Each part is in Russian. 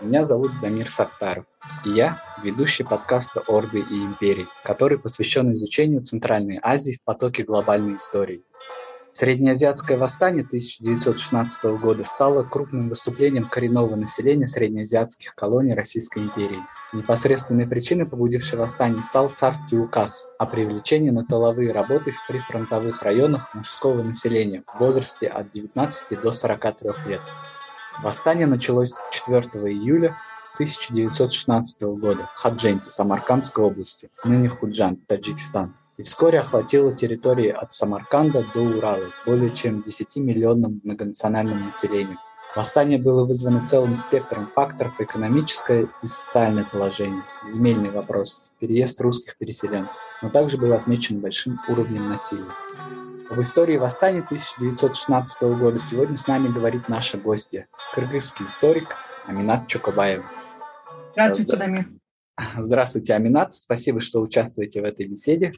Меня зовут Дамир Саттаров, и я ведущий подкаста «Орды и империи», который посвящен изучению Центральной Азии в потоке глобальной истории. Среднеазиатское восстание 1916 года стало крупным выступлением коренного населения среднеазиатских колоний Российской империи. Непосредственной причиной, побудившей восстание, стал царский указ о привлечении на тыловые работы в прифронтовых районах мужского населения в возрасте от 19 до 43 лет. Восстание началось 4 июля 1916 года в Хадженте Самаркандской области, ныне Худжан, Таджикистан и вскоре охватила территории от Самарканда до Урала с более чем 10-миллионным многонациональным населением. Восстание было вызвано целым спектром факторов экономическое и социальное положение, земельный вопрос, переезд русских переселенцев, но также был отмечен большим уровнем насилия. В истории восстания 1916 года сегодня с нами говорит наша гостья, кыргызский историк Аминат Чокобаева. Здравствуйте, Дамир. Здравствуйте, Аминат. Спасибо, что участвуете в этой беседе.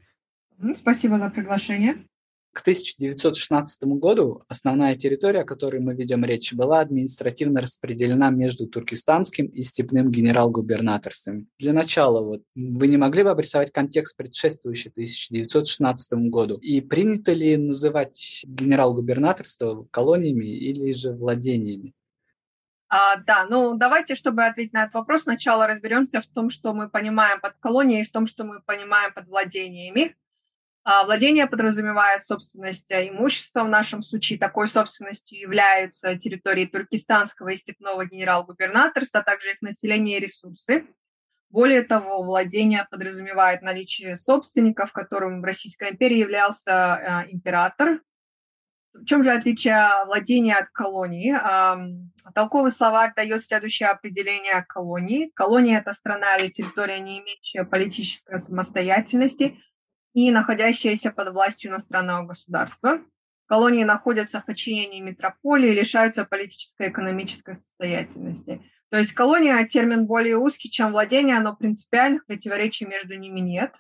Спасибо за приглашение. К 1916 году основная территория, о которой мы ведем речь, была административно распределена между туркестанским и степным генерал-губернаторствами. Для начала, вот, вы не могли бы обрисовать контекст, предшествующий 1916 году? И принято ли называть генерал-губернаторство колониями или же владениями? А, да, ну давайте, чтобы ответить на этот вопрос, сначала разберемся в том, что мы понимаем под колонией, и в том, что мы понимаем под владениями. А владение подразумевает собственность а имущества. В нашем случае такой собственностью являются территории Туркестанского и Степного генерал-губернаторства, а также их население и ресурсы. Более того, владение подразумевает наличие собственников, которым в Российской империи являлся э, император. В чем же отличие владения от колонии? Толковый словарь дает следующее определение колонии. Колония – это страна или территория, не имеющая политической самостоятельности – и находящиеся под властью иностранного государства. Колонии находятся в подчинении метрополии и лишаются политической и экономической состоятельности. То есть колония – термин более узкий, чем владение, но принципиальных противоречий между ними нет,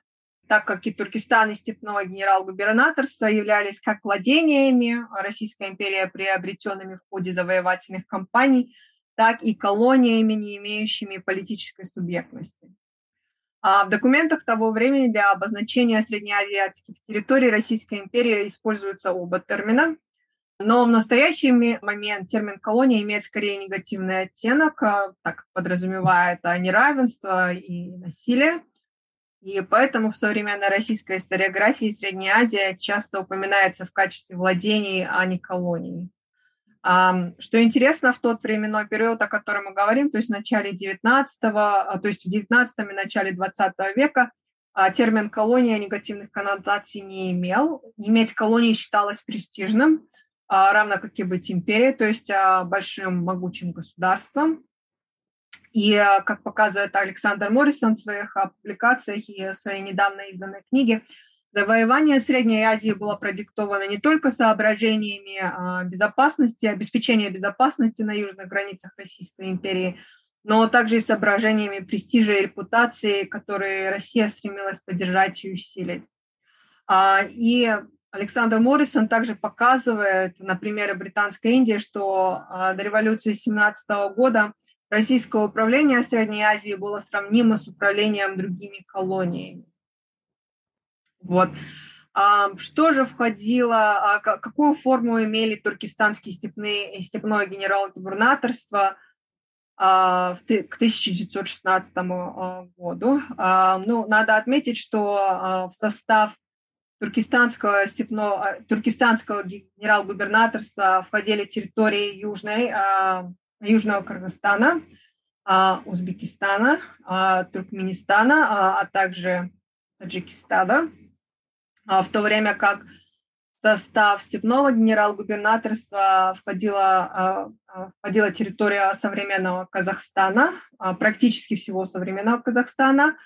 так как и Туркестан и Степное генерал-губернаторство являлись как владениями Российской империи, приобретенными в ходе завоевательных кампаний, так и колониями, не имеющими политической субъектности. А в документах того времени для обозначения среднеазиатских территорий Российской империи используются оба термина. Но в настоящий момент термин «колония» имеет скорее негативный оттенок, а, так как подразумевает неравенство и насилие. И поэтому в современной российской историографии Средняя Азия часто упоминается в качестве владений, а не колоний. Что интересно, в тот временной период, о котором мы говорим, то есть в начале 19 а, то есть в 19 и начале 20 века, а, термин колония негативных коннотаций не имел. Иметь колонии считалось престижным, а, равно как и быть империей, то есть большим могучим государством. И, как показывает Александр Моррисон в своих публикациях и своей недавно изданной книге, Завоевание Средней Азии было продиктовано не только соображениями а, безопасности, обеспечения безопасности на южных границах Российской империи, но также и соображениями престижа и репутации, которые Россия стремилась поддержать и усилить. А, и Александр Моррисон также показывает на примере Британской Индии, что а, до революции 17 года российское управление Средней Азии было сравнимо с управлением другими колониями. Вот. Что же входило, а, какую форму имели туркестанские степные, степное генерал-губернаторство а, к 1916 а, году? Ну, надо отметить, что в состав туркестанского степного, туркестанского генерал-губернаторства входили территории Южной, Южного Кыргызстана, Узбекистана, Туркменистана, а также Таджикистана. А в то время как состав степного генерал-губернаторства входила, а, а, входила территория современного Казахстана, практически всего современного Казахстана,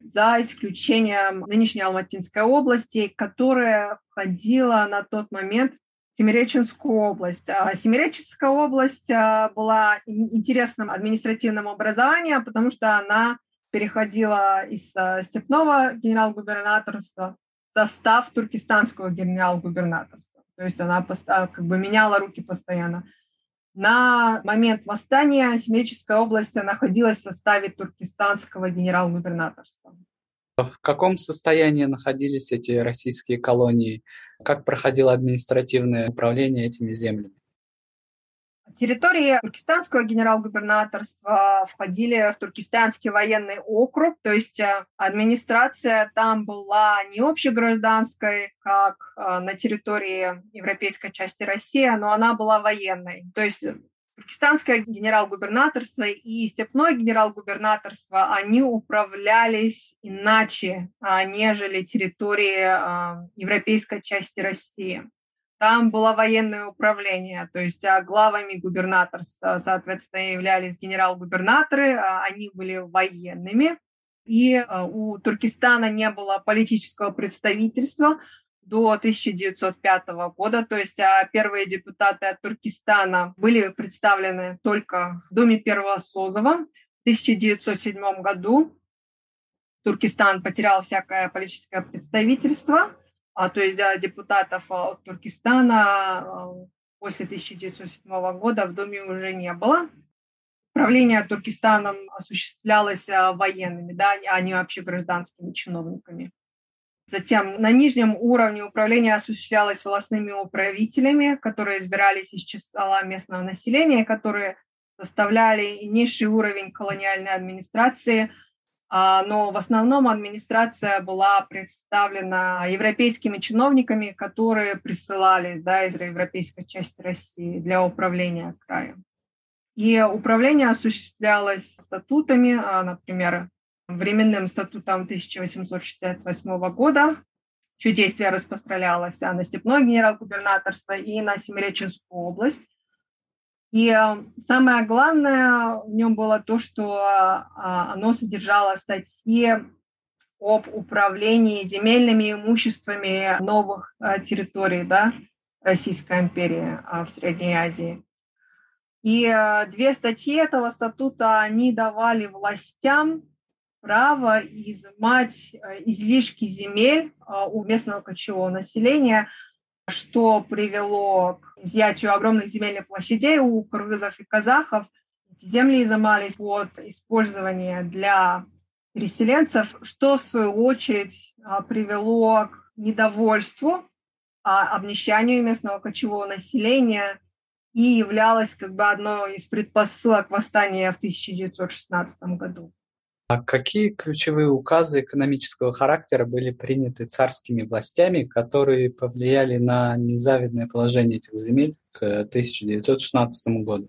за исключением нынешней Алматинской области, которая входила на тот момент в Семиреченскую область. Семиреченская область была интересным административным образованием, потому что она переходила из степного генерал-губернаторства состав туркестанского генерал-губернаторства. То есть она как бы меняла руки постоянно. На момент восстания Семиреческая область находилась в составе туркестанского генерал-губернаторства. В каком состоянии находились эти российские колонии? Как проходило административное управление этими землями? Территории туркестанского генерал-губернаторства входили в Туркестанский военный округ, то есть э, администрация там была не общегражданской, как э, на территории европейской части России, но она была военной. То есть Туркестанское генерал-губернаторство и степное генерал-губернаторство, они управлялись иначе, а, нежели территории а, европейской части России. Там было военное управление, то есть а, главами губернаторств, соответственно, являлись генерал-губернаторы, они были военными. И у Туркестана не было политического представительства, до 1905 года, то есть а первые депутаты от Туркестана были представлены только в Доме первого Созова. В 1907 году Туркестан потерял всякое политическое представительство, а, то есть а, депутатов от Туркестана а, после 1907 года в Доме уже не было. Правление Туркестаном осуществлялось военными, да, а не вообще гражданскими чиновниками. Затем на нижнем уровне управление осуществлялось властными управителями, которые избирались из числа местного населения, которые составляли низший уровень колониальной администрации, а, но в основном администрация была представлена европейскими чиновниками, которые присылались да, из европейской части России для управления краем. И управление осуществлялось статутами, а, например, временным статутом 1868 года, чье действие распространялось на степное генерал-губернаторство и на Семиреченскую область. И э, самое главное в нем было то, что а, оно содержало статьи об управлении земельными имуществами новых э, территорий да, Российской империи а, в Средней Азии. И э, две статьи этого статута, они давали властям право изымать излишки земель у местного кочевого населения, что привело к изъятию огромных земельных площадей у кыргызов и казахов. Эти земли изымались под использование для переселенцев, что в свою очередь э, привело к недовольству, а, обнищанию местного кочевого населения и являлось как бы одной из предпосылок восстания в 1916 году. А какие ключевые указы экономического характера были приняты царскими властями, которые повлияли на незавидное положение этих земель к 1916 году?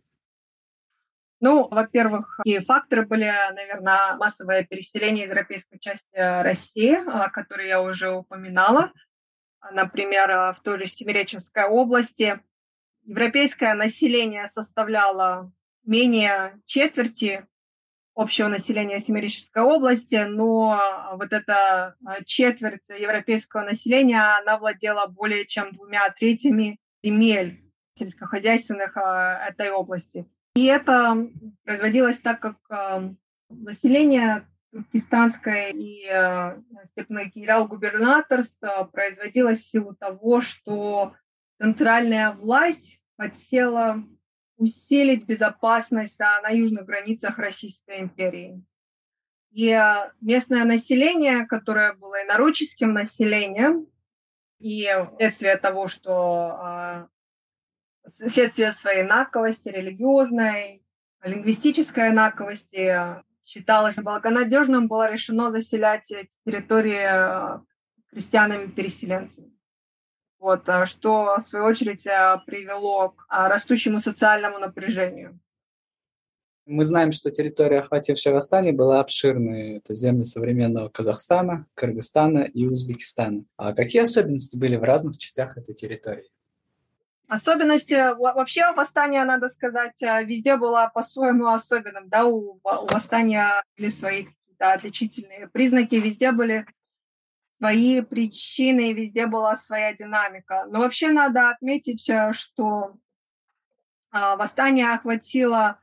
Ну, во-первых, и факторы были, наверное, массовое переселение европейской части России, которые я уже упоминала. Например, в той же Семиреченской области европейское население составляло менее четверти общего населения Семирической области, но вот эта а, четверть европейского населения, она владела более чем двумя третьими земель сельскохозяйственных а, этой области. И это производилось так, как а, население Туркестанское и степное генерал-губернаторство производилось в силу того, что центральная власть подсела усилить безопасность да, на южных границах Российской империи. И э, местное население, которое было инородческим населением, и вследствие того, что э, вследствие своей наковости, религиозной, лингвистической наковости, считалось благонадежным, было решено заселять эти территории э, крестьянами-переселенцами вот, а что, в свою очередь, а, привело к а, растущему социальному напряжению. Мы знаем, что территория, охватившая восстание, была обширной. Это земли современного Казахстана, Кыргызстана и Узбекистана. А какие особенности были в разных частях этой территории? Особенности вообще восстания, надо сказать, везде было по-своему особенным. Да, у, у восстания были свои какие-то отличительные признаки, везде были свои причины, и везде была своя динамика. Но вообще надо отметить, э, что а, восстание охватило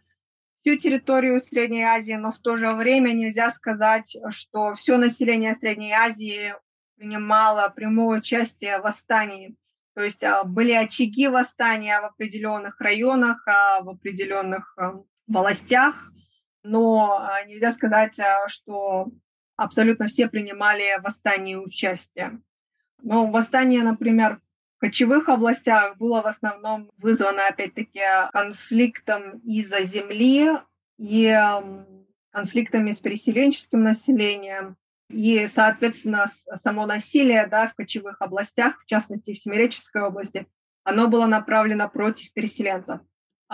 всю территорию Средней Азии, но в то же время нельзя сказать, что все население Средней Азии принимало прямое участие в восстании. То есть а, были очаги восстания в определенных районах, а, в определенных а, властях, но нельзя сказать, что абсолютно все принимали в восстании участие. Но восстание, например, в кочевых областях было в основном вызвано, опять-таки, конфликтом из-за земли и конфликтами с переселенческим населением. И, соответственно, само насилие да, в кочевых областях, в частности, в Семиреческой области, оно было направлено против переселенцев.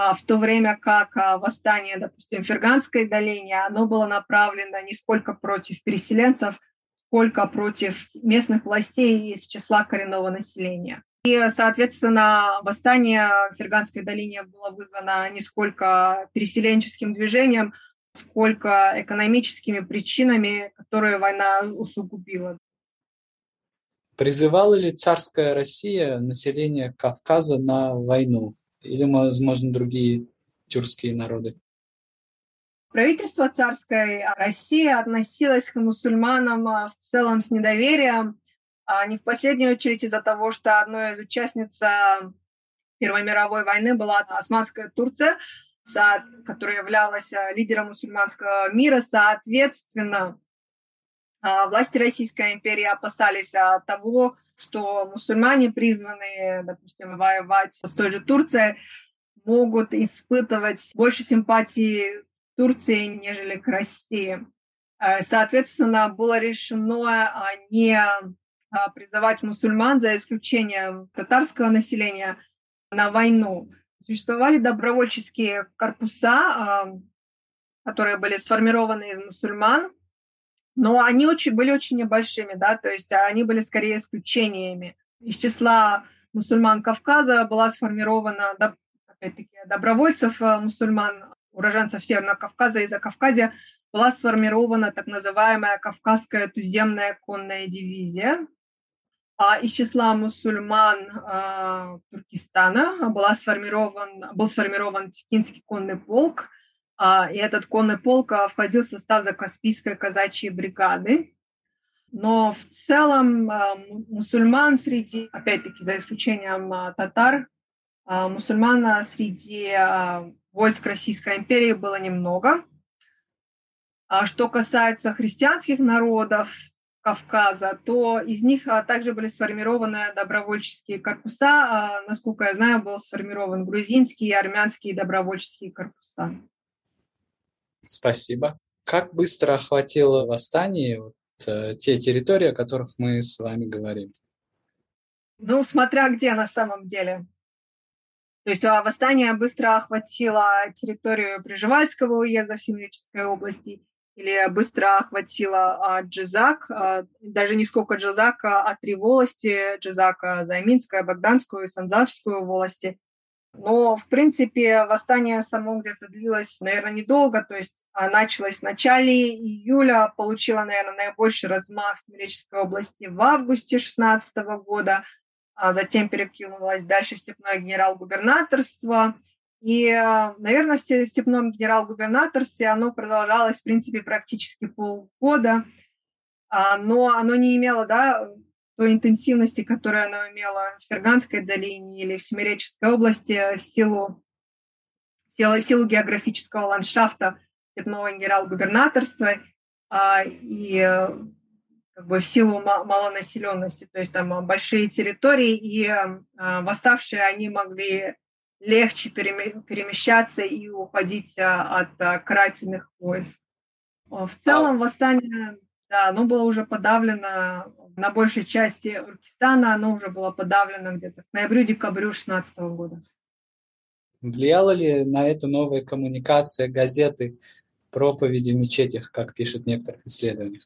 А в то время как а, восстание, допустим, в Ферганской долине, оно было направлено не сколько против переселенцев, сколько против местных властей из числа коренного населения. И, соответственно, восстание в Ферганской долине было вызвано не сколько переселенческим движением, сколько экономическими причинами, которые война усугубила. Призывала ли царская Россия население Кавказа на войну? Или, возможно, другие тюркские народы? Правительство царской России относилось к мусульманам а, в целом с недоверием, а не в последнюю очередь из-за того, что одной из участниц а, Первой мировой войны была Османская Турция, которая являлась лидером мусульманского мира, соответственно, власти Российской империи опасались того, что мусульмане, призванные, допустим, воевать с той же Турцией, могут испытывать больше симпатии Турции, нежели к России. Соответственно, было решено не призывать мусульман, за исключением татарского населения, на войну. Существовали добровольческие корпуса, которые были сформированы из мусульман, но они очень, были очень небольшими, да, то есть они были скорее исключениями. Из числа мусульман Кавказа была сформирована, опять-таки, добровольцев а, мусульман, уроженцев Северного Кавказа. И Закавказья, была сформирована так называемая Кавказская туземная конная дивизия, а из числа мусульман э, Туркестана была сформирован, был сформирован Текинский конный полк, э, и этот конный полк э, входил в состав Закаспийской казачьей бригады. Но в целом э, мусульман среди, опять-таки за исключением татар, мусульман среди войск Российской империи было немного. А что касается христианских народов, Кавказа, то из них а, также были сформированы добровольческие корпуса. А, насколько я знаю, был сформирован грузинские и армянские добровольческие корпуса. Спасибо. Как быстро охватило восстание вот, э, те территории, о которых мы с вами говорим? Ну, смотря где на самом деле. То есть а, восстание быстро охватило территорию Прижевальского уезда в Семиреческой области или быстро охватила а, Джизак, а, даже не сколько Джизак, а три волости, Джизака, Займинская, Богданскую и Санзавскую волости. Но, в принципе, восстание само где-то длилось, наверное, недолго, то есть а, началось в начале июля, получило, наверное, наибольший размах в Семиреческой области в августе 16 года, а затем перекинулось дальше степное генерал-губернаторство – и, наверное, в степном генерал-губернаторстве оно продолжалось, в принципе, практически полгода, а, но оно не имело да, той интенсивности, которую оно имело в Ферганской долине или в Семиреческой области в силу, в силу, в силу географического ландшафта степного генерал-губернаторства а, и э, как бы в силу малонаселенности, то есть там большие территории, и э, восставшие они могли легче перемещаться и уходить а, от а, карательных войск. В целом восстание, да, оно было уже подавлено на большей части Туркестана, оно уже было подавлено где-то к ноябрю-декабрю 16 года. Влияла ли на это новая коммуникация, газеты, проповеди в мечетях, как пишут в некоторых исследованиях,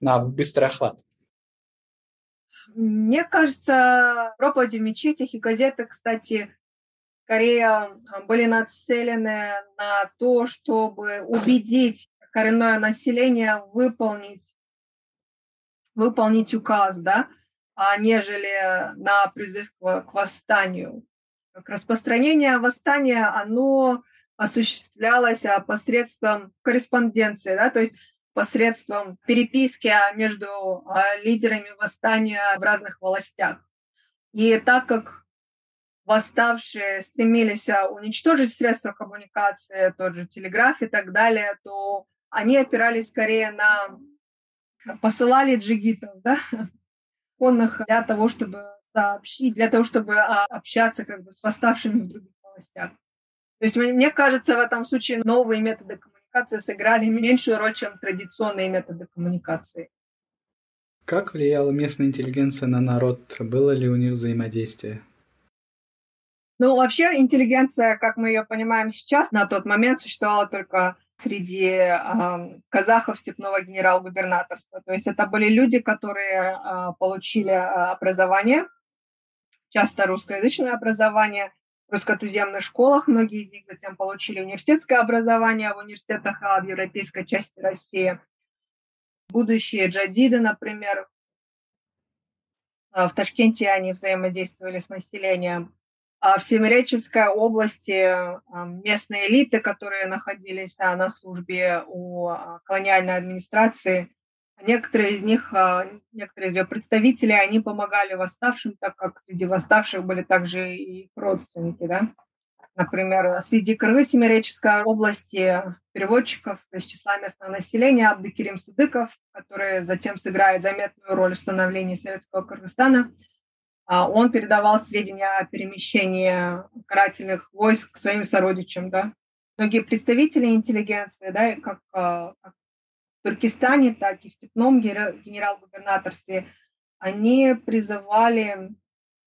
на быстрый охват? Мне кажется, проповеди в мечетях и газеты, кстати, скорее а, были нацелены на то, чтобы убедить коренное население выполнить, выполнить указ, да, а нежели на призыв к, восстанию. Распространение восстания, оно осуществлялось а, посредством корреспонденции, да, то есть посредством переписки между лидерами восстания в разных властях. И так как восставшие стремились а, уничтожить средства коммуникации, тот же телеграф и так далее, то они опирались скорее на посылали джигитов, да, конных для того, чтобы сообщить, для того, чтобы а, общаться как бы с восставшими в других областях. То есть мне кажется, в этом случае новые методы коммуникации сыграли меньшую роль, чем традиционные методы коммуникации. Как влияла местная интеллигенция на народ? Было ли у них взаимодействие? Ну, вообще интеллигенция, как мы ее понимаем сейчас, на тот момент существовала только среди э, казахов степного генерал-губернаторства. То есть это были люди, которые э, получили э, образование, часто русскоязычное образование, в русско-туземных школах. Многие из них затем получили университетское образование в университетах в европейской части России – будущие джадиды, например. А, в Ташкенте они взаимодействовали с населением. А в Семиреческой области а, местные элиты, которые находились на службе у колониальной администрации, некоторые из них, некоторые из ее представителей, они помогали восставшим, так как среди восставших были также и родственники, да. Например, среди Кыргыз-Семиреческой области переводчиков из числа местного населения Абдыкерим Сыдыков, который затем сыграет заметную роль в становлении Советского Кыргызстана. А он передавал сведения о перемещении карательных войск к своим сородичам. Да. Многие представители интеллигенции, да, как, а, как в Туркестане, так и в Степном генерал-губернаторстве, они призывали,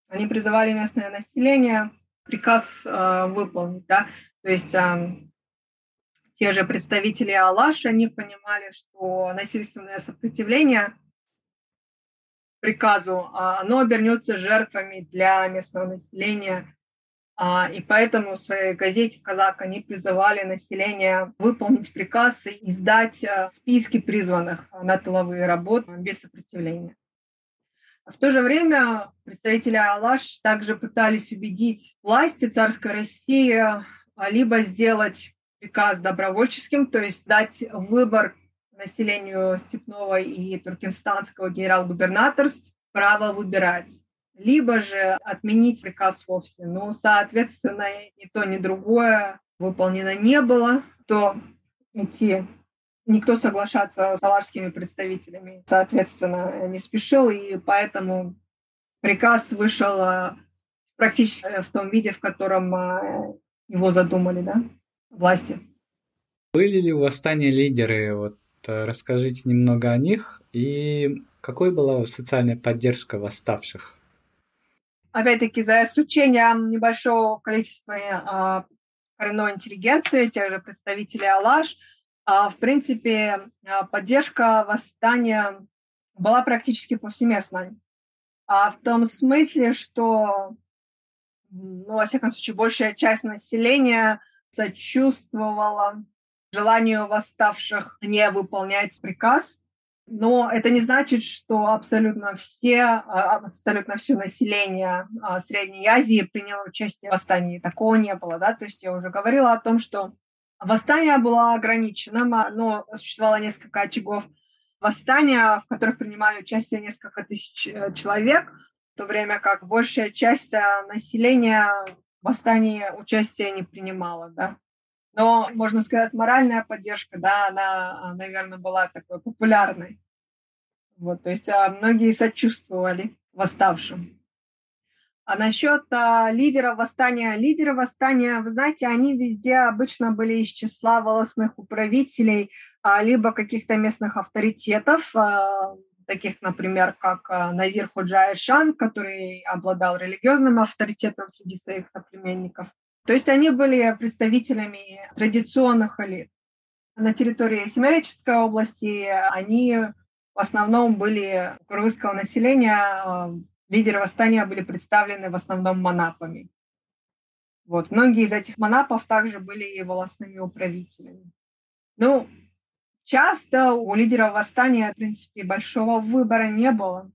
они призывали местное население приказ э, выполнить, да, то есть э, те же представители Алаш, они понимали, что насильственное сопротивление приказу, а, оно обернется жертвами для местного населения, а, и поэтому в своей газете «Казак» они призывали население выполнить приказ и издать э, списки призванных на тыловые работы без сопротивления. В то же время представители Алаш также пытались убедить власти царской России а, либо сделать приказ добровольческим, то есть дать выбор населению Степного и Туркестанского генерал-губернаторств право выбирать, либо же отменить приказ вовсе. Но, соответственно, ни то, ни другое выполнено не было, то эти никто соглашаться с алашскими представителями, соответственно, не спешил, и поэтому приказ вышел э, практически в том виде, в котором э, его задумали, да, власти. Были ли у восстания лидеры? Вот расскажите немного о них и какой была социальная поддержка восставших? Опять-таки, за исключением небольшого количества коренной интеллигенции, тех же представителей Алаш, а, в принципе, поддержка восстания была практически повсеместной. А в том смысле, что, ну, во всяком случае, большая часть населения сочувствовала желанию восставших не выполнять приказ. Но это не значит, что абсолютно все, а, абсолютно все население Средней Азии приняло участие в восстании. Такого не было, да. То есть я уже говорила о том, что Восстание было ограниченным, но существовало несколько очагов восстания, в которых принимали участие несколько тысяч э, человек, в то время как большая часть э, населения в восстании участия не принимала. Да. Но, можно сказать, моральная поддержка, да, она, наверное, была такой популярной. Вот, то есть а, многие сочувствовали восставшим. А насчет а, лидеров восстания, лидеры восстания, вы знаете, они везде обычно были из числа волосных управителей, а, либо каких-то местных авторитетов, а, таких, например, как а, Назир Худжа Шан, который обладал религиозным авторитетом среди своих соплеменников. То есть они были представителями традиционных элит. На территории Семереческой области они в основном были кыргызского населения а, лидеры восстания были представлены в основном манапами. Вот. Многие из этих манапов также были и волосными управителями. Ну, часто у лидеров восстания, в принципе, большого выбора не было.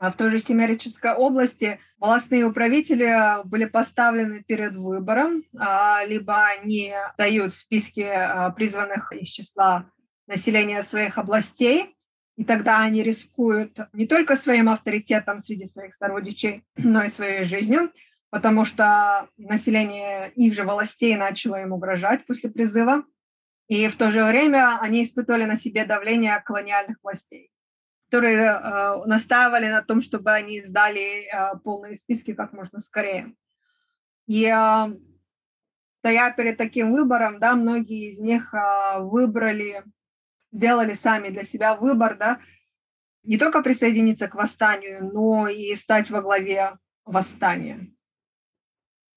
А в той же Семерической области волосные управители были поставлены перед выбором, а, либо они дают списки а, призванных из числа населения своих областей, И тогда они рискуют не только своим авторитетом среди своих сородичей, но и своей жизнью, потому что население их же властей начало им угрожать после призыва. И в то же время они испытывали на себе давление колониальных властей, которые э, настаивали на том, чтобы они сдали э, полные списки как можно скорее. И э, стоя перед таким выбором, да, многие из них выбрали, сделали сами для себя выбор, да, не только присоединиться к восстанию, но и стать во главе восстания.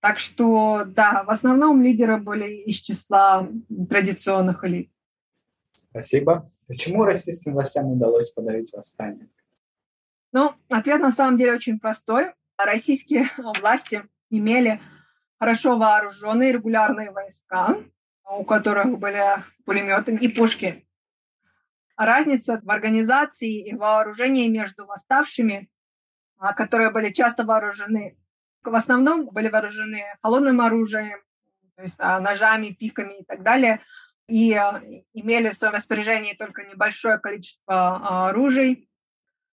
Так что, да, в основном лидеры были из числа традиционных элит. Спасибо. Почему российским властям удалось подавить восстание? Ну, ответ на самом деле очень простой. Российские власти имели хорошо вооруженные регулярные войска, у которых были пулеметы и пушки. Разница в организации и вооружении между восставшими, а, которые были часто вооружены в основном были вооружены холодным оружием, то есть а, ножами, пиками и так далее, и а, имели в своем распоряжении только небольшое количество а, оружий.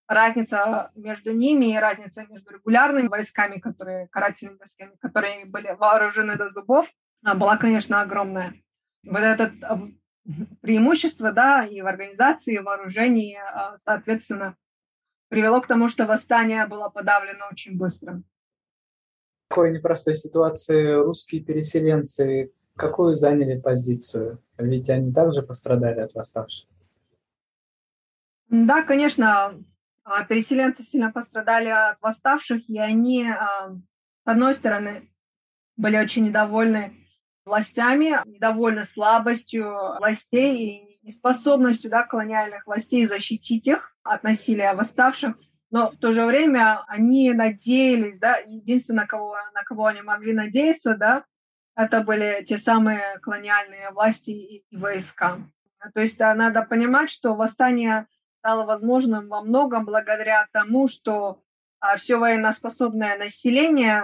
Разница между ними и разница между регулярными войсками, которые, карательными войсками, которые были вооружены до зубов, была, конечно, огромная. Вот это преимущество, да, и в организации, и в вооружении, соответственно, привело к тому, что восстание было подавлено очень быстро такой непростой ситуации русские переселенцы какую заняли позицию? Ведь они также пострадали от восставших. Да, конечно, а, переселенцы сильно пострадали от восставших, и они, а, с одной стороны, были очень недовольны властями, недовольны слабостью властей и неспособностью да, колониальных властей защитить их от насилия восставших – но в то же время они надеялись, да, единственное, кого, на кого они могли надеяться, да, это были те самые колониальные власти и, войска. То есть да, надо понимать, что восстание стало возможным во многом благодаря тому, что а, все военноспособное население,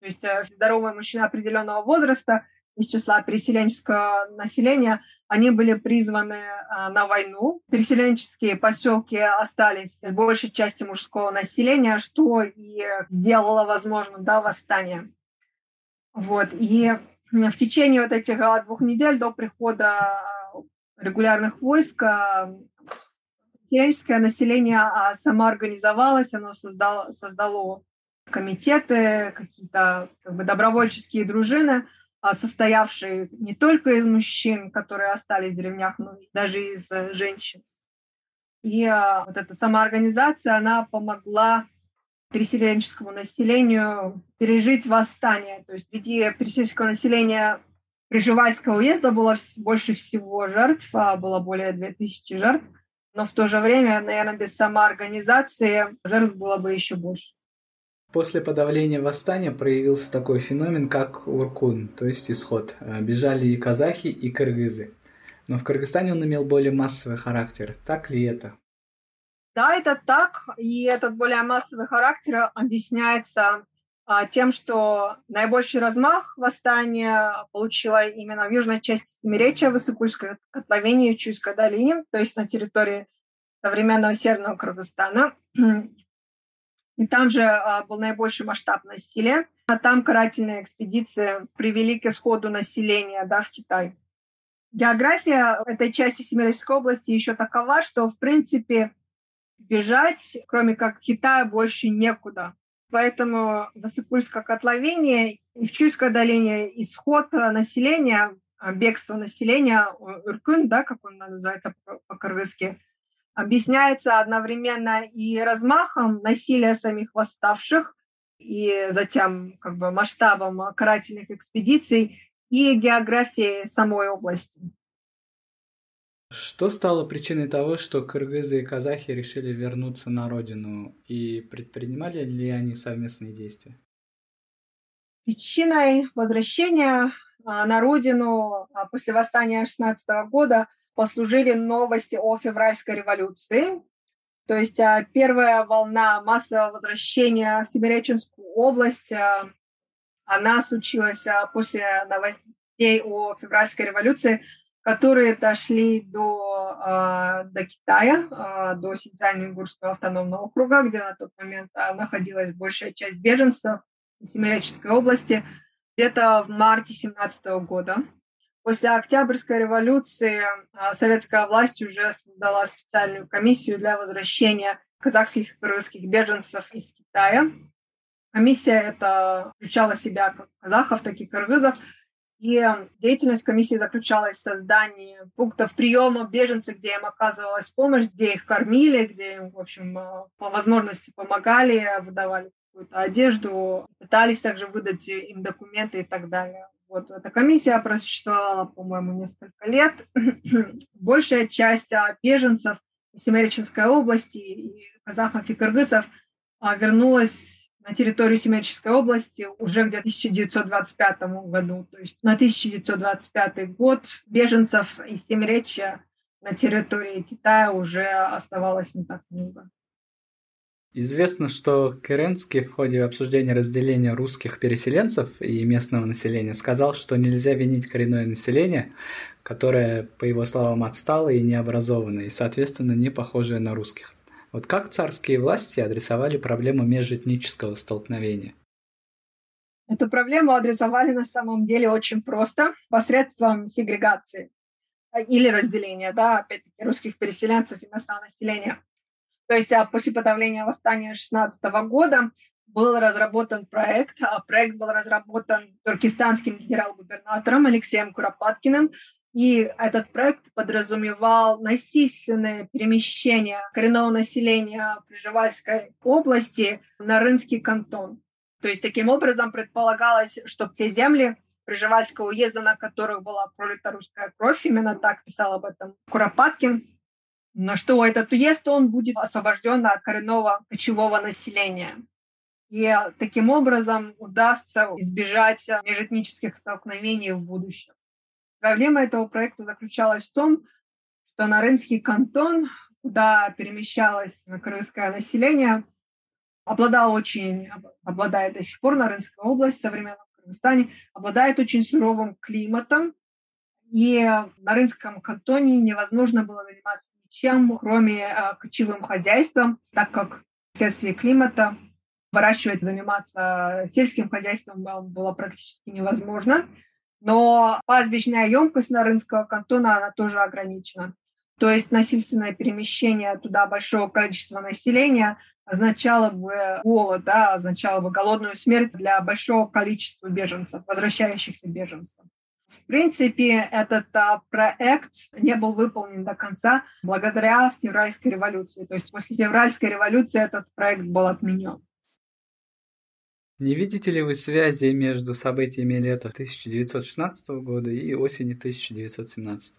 то есть а, здоровые мужчины определенного возраста из числа переселенческого населения – они были призваны а, на войну. Переселенческие поселки остались с большей части мужского населения, что и сделало возможным да, восстание. Вот. И в течение вот этих а, двух недель до прихода а, регулярных войск переселенческое население самоорганизовалось, оно создало, создало комитеты, какие-то как бы, добровольческие дружины – а, состоявшие не только из мужчин, которые остались в деревнях, но и даже из э, женщин. И а, вот эта самоорганизация, она помогла переселенческому населению пережить восстание. То есть среди переселенческого населения Приживальского уезда было больше всего жертв, а было более 2000 жертв. Но в то же время, наверное, без самоорганизации жертв было бы еще больше. После подавления восстания проявился такой феномен, как уркун, то есть исход. Э, бежали и казахи, и кыргызы. Но в Кыргызстане он имел более массовый характер. Так ли это? Да, это так. И этот более массовый характер объясняется а, тем, что наибольший размах восстания получила именно в южной части Семиречья, Высокульской котловине Чуйской долине, то есть на территории современного Северного Кыргызстана. И там же а, был наибольший масштаб насилия. А там карательные экспедиции привели к исходу населения да, в Китай. География этой части Семиречской области еще такова, что, в принципе, бежать, кроме как Китая, больше некуда. Поэтому в Высокульское котловине и в Чуйской долине исход населения, а, бегство населения, Уркун, да, как он называется по-кыргызски, объясняется одновременно и размахом насилия самих восставших, и затем как бы масштабом карательных экспедиций и географией самой области. Что стало причиной того, что кыргызы и казахи решили вернуться на родину, и предпринимали ли они совместные действия? Причиной возвращения а, на родину а, после восстания 16 года послужили новости о февральской революции. То есть а, первая волна массового возвращения в Сибирячинскую область, она случилась после новостей о февральской революции, которые дошли до, а, до Китая, а, до Синьцзянь-Уйгурского автономного округа, где на тот момент а, находилась большая часть беженцев из Семиреческой области, где-то в марте 17 года. После Октябрьской революции советская власть уже создала специальную комиссию для возвращения казахских и кыргызских беженцев из Китая. Комиссия эта включала в себя как казахов, так и кыргызов – и деятельность комиссии заключалась в создании пунктов приема беженцев, где им оказывалась помощь, где их кормили, где им, в общем, э, по возможности помогали, выдавали какую-то одежду, пытались также выдать им документы и так далее. Вот эта комиссия просуществовала, по-моему, несколько лет. Большая часть а, беженцев из Семереченской области, и казахов, и кыргызов а, вернулась на территорию Семерической области уже где-то 1925 году. То есть на 1925 год беженцев из Семеречья на территории Китая уже оставалось не так много. Известно, что Керенский в ходе обсуждения разделения русских переселенцев и местного населения сказал, что нельзя винить коренное население, которое, по его словам, отстало и необразованное, и, соответственно, не похожее на русских. Вот как царские власти адресовали проблему межэтнического столкновения? Эту проблему адресовали на самом деле очень просто, посредством сегрегации а, или разделения, да, опять-таки, русских переселенцев и местного населения. То есть а, после подавления восстания 16 года был разработан проект. А проект был разработан туркестанским генерал-губернатором Алексеем Куропаткиным и этот проект подразумевал насильственное перемещение коренного населения Прижевальской области на Рынский кантон. То есть таким образом предполагалось, что те земли Прижевальского уезда, на которых была пролита русская кровь, именно так писал об этом Куропаткин, но что этот уезд, он будет освобожден от коренного кочевого населения. И таким образом удастся избежать межэтнических столкновений в будущем. Проблема этого проекта заключалась в том, что на Рынский кантон, куда перемещалось крымское население, обладал очень, обладает до сих пор на Рынской области, в современном Кыргызстане, обладает очень суровым климатом, и на Рынском кантоне невозможно было заниматься ничем, кроме э, кочевым хозяйством, так как вследствие климата выращивать, заниматься сельским хозяйством было практически невозможно но пастбищная емкость Нарынского кантона, она тоже ограничена. То есть насильственное перемещение туда большого количества населения означало бы голод, да, означало бы голодную смерть для большого количества беженцев, возвращающихся беженцев. В принципе, этот а, проект не был выполнен до конца благодаря февральской революции. То есть после февральской революции этот проект был отменен. Не видите ли вы связи между событиями лета 1916 года и осени 1917?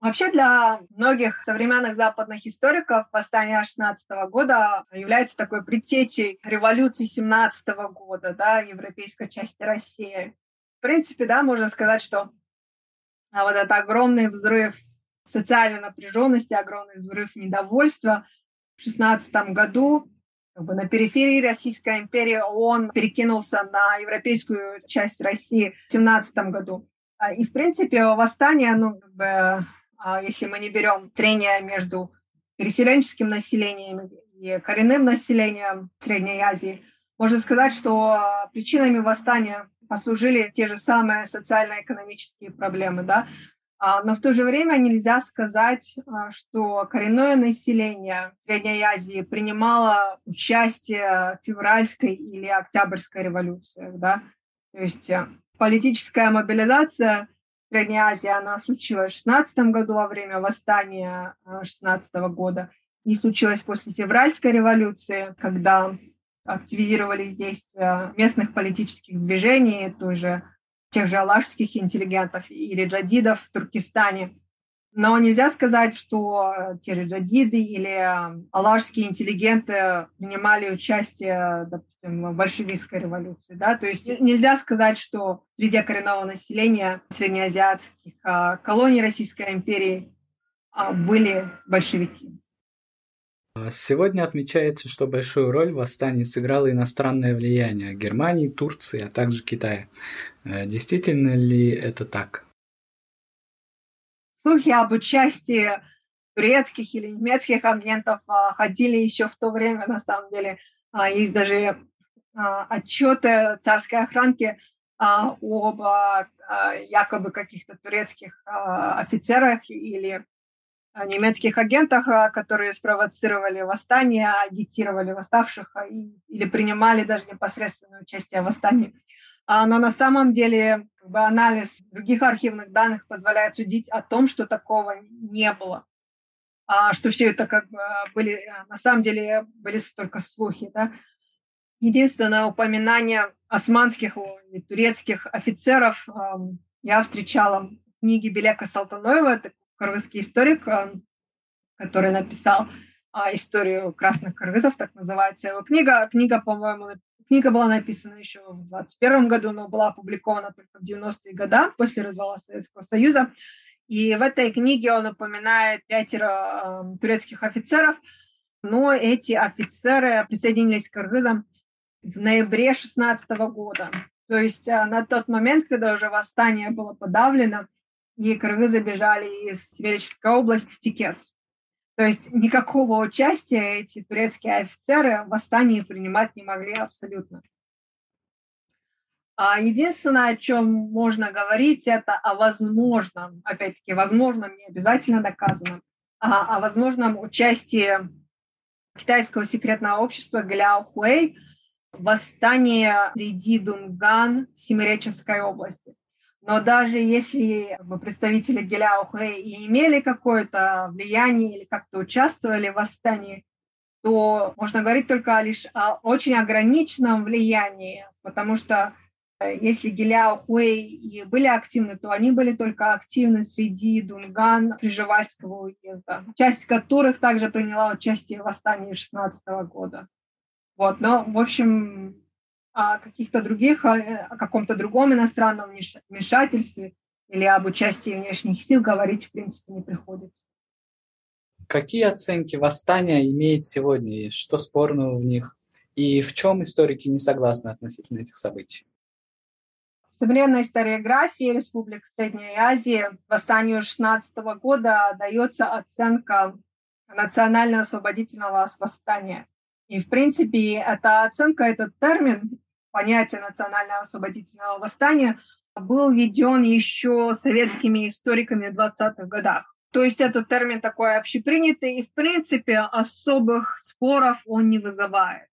Вообще для многих современных западных историков восстание 16 года является такой предтечей революции 17 года, да, европейской части России. В принципе, да, можно сказать, что вот этот огромный взрыв социальной напряженности, огромный взрыв недовольства в 16 году как бы на периферии Российской империи, он перекинулся на европейскую часть России в 17 году. А, и, в принципе, восстание, ну, как бы, а, если мы не берем трения между переселенческим населением и коренным населением Средней Азии, можно сказать, что причинами восстания послужили те же самые социально-экономические проблемы, да, но в то же время нельзя сказать, а, что коренное население Средней Азии принимало участие в февральской или октябрьской революциях. Да? То есть э, политическая мобилизация в Средней Азии, она случилась в 16 году во время восстания 16 э, года и случилась после февральской революции, когда активизировались действия местных политических движений, той же тех же алашских интеллигентов или джадидов в Туркестане. Но нельзя сказать, что те же джадиды или алашские интеллигенты принимали участие, допустим, в большевистской революции. Да? То есть нельзя сказать, что среди коренного населения среднеазиатских а, колоний Российской империи а, были большевики. Сегодня отмечается, что большую роль в восстании сыграло иностранное влияние Германии, Турции, а также Китая. Э, действительно ли это так? слухи об участии турецких или немецких агентов ходили еще в то время, на самом деле. Есть даже отчеты царской охранки об якобы каких-то турецких офицерах или немецких агентах, которые спровоцировали восстание, агитировали восставших или принимали даже непосредственное участие в восстании. Но на самом деле как бы, анализ других архивных данных позволяет судить о том, что такого не было. А что все это как бы были, на самом деле были только слухи. Да? Единственное упоминание османских и турецких офицеров я встречала в книге Белека Салтаноева, это кыргызский историк, который написал а, историю красных кыргызов, так называется его книга. Книга, по-моему, книга была написана еще в 21 году, но была опубликована только в 90-е годы, после развала Советского Союза. И в этой книге он упоминает пятеро э, турецких офицеров, но эти офицеры присоединились к кыргызам в ноябре 16 года. То есть э, на тот момент, когда уже восстание было подавлено, и кыргызы бежали из Велической области в Тикес. То есть никакого участия эти турецкие офицеры в восстании принимать не могли абсолютно. А единственное, о чем можно говорить, это о возможном, опять-таки, возможном, не обязательно доказанном, а о возможном участии китайского секретного общества Гляо Хуэй в восстании среди Дунган Семиреченской области. Но даже если представители Геляухэ и имели какое-то влияние или как-то участвовали в восстании, то можно говорить только лишь о очень ограниченном влиянии, потому что э, если Геляо Хуэй и были активны, то они были только активны среди дунган Прижевальского уезда, часть которых также приняла участие в восстании 16 года. Вот, но, в общем, о каких-то других, о каком-то другом иностранном вмешательстве или об участии внешних сил говорить, в принципе, не приходится. Какие оценки восстания имеет сегодня и что спорного в них? И в чем историки не согласны относительно этих событий? В современной историографии Республики Средней Азии восстанию 16 года дается оценка национально-освободительного восстания. И, в принципе, эта оценка, этот термин понятие национального освободительного восстания был введен еще советскими историками в 20-х годах. То есть этот термин такой общепринятый, и в принципе особых споров он не вызывает.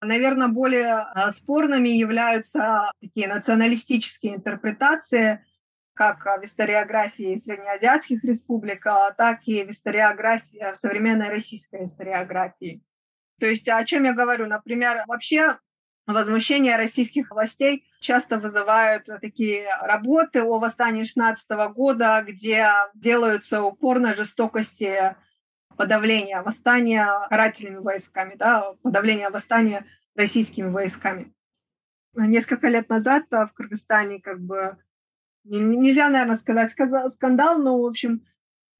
Наверное, более а, спорными являются такие националистические интерпретации, как в историографии среднеазиатских республик, а так и в историографии, в современной российской историографии. То есть о чем я говорю? Например, вообще возмущения российских властей часто вызывают такие работы о восстании 16 года, где делаются упор на жестокости подавления восстания карательными войсками, да, подавления восстания российскими войсками. Несколько лет назад в Кыргызстане как бы нельзя, наверное, сказать скандал, но, в общем,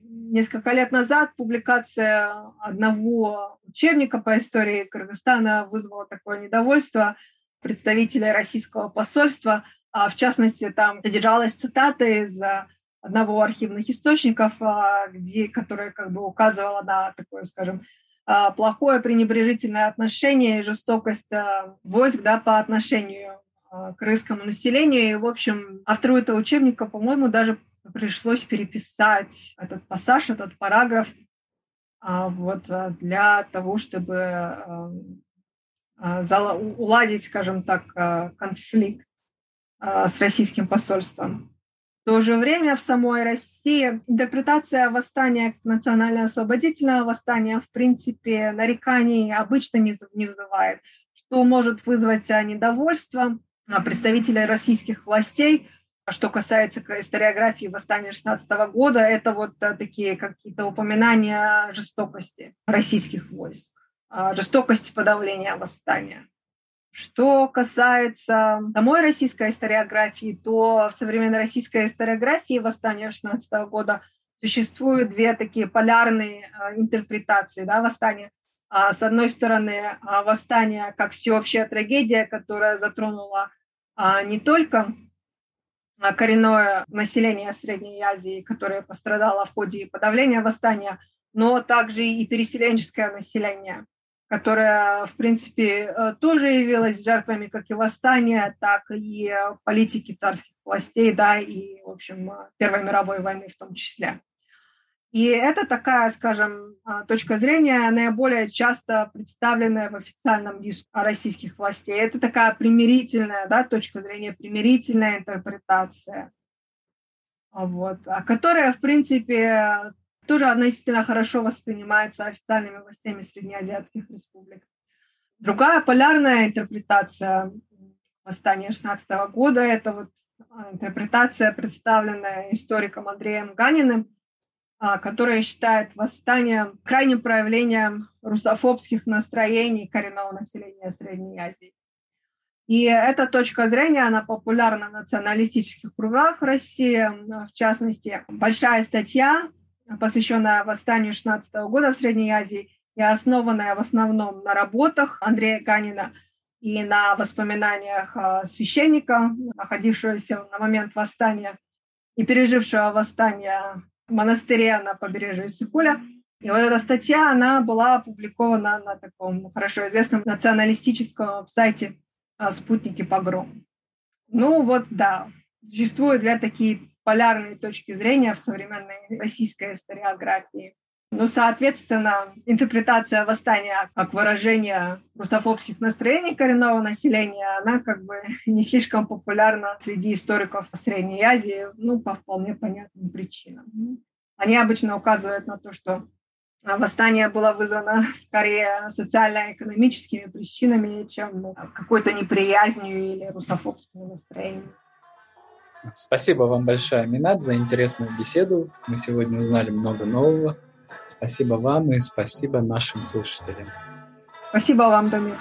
несколько лет назад публикация одного учебника по истории Кыргызстана вызвала такое недовольство представителей российского посольства. А в частности, там содержалась цитата из одного архивных источников, а, где, которая как бы указывала на такое, скажем, а, плохое пренебрежительное отношение и жестокость войск да, по отношению к русскому населению. И, в общем, автору этого учебника, по-моему, даже пришлось переписать этот пассаж, этот параграф а, вот, а, для того, чтобы а, уладить, скажем так, конфликт с российским посольством. В то же время в самой России интерпретация восстания национально-освободительного восстания в принципе нареканий обычно не, вызывает, что может вызвать недовольство представителей российских властей – что касается историографии восстания 16 года, это вот э, такие какие-то упоминания жестокости российских войск, а, жестокости подавления восстания. Что касается самой российской историографии, то в современной российской историографии восстания 16 года существуют две такие полярные э, интерпретации да, восстания. А, с одной стороны, а, восстание как всеобщая трагедия, которая затронула не только коренное население Средней Азии, которое пострадало в ходе подавления восстания, но также и переселенческое население, которое, в принципе, э, тоже явилось жертвами как и восстания, так и политики царских властей, да, и, в общем, Первой мировой войны в том числе. И это такая, скажем, а, точка зрения, наиболее часто представленная в официальном дискурсе российских властей. Это такая примирительная да, точка зрения, примирительная интерпретация, вот, а которая, в принципе, тоже относительно хорошо воспринимается официальными властями среднеазиатских республик. Другая полярная интерпретация восстания 16 года – это вот а, интерпретация, представленная историком Андреем Ганиным – а, которая считает восстание крайним проявлением русофобских настроений коренного населения Средней Азии. И эта точка зрения, она популярна в националистических кругах России. В частности, большая статья, посвященная восстанию 16 года в Средней Азии и основанная в основном на работах Андрея Ганина и на воспоминаниях а, священника, находившегося на момент восстания и пережившего восстание монастыре на побережье Сыкуля. И вот эта статья, она была опубликована на таком хорошо известном националистическом сайте а, «Спутники погром». Ну вот, да, существуют две такие полярные точки зрения в современной российской историографии. Ну, соответственно, интерпретация восстания как выражение русофобских настроений коренного населения, она как бы не слишком популярна среди историков Средней Азии, ну, по вполне понятным причинам. Они обычно указывают на то, что восстание было вызвано скорее социально-экономическими причинами, чем какой-то неприязнью или русофобским настроением. Спасибо вам большое, Минат, за интересную беседу. Мы сегодня узнали много нового. Спасибо вам и спасибо нашим слушателям. Спасибо вам, Дамир.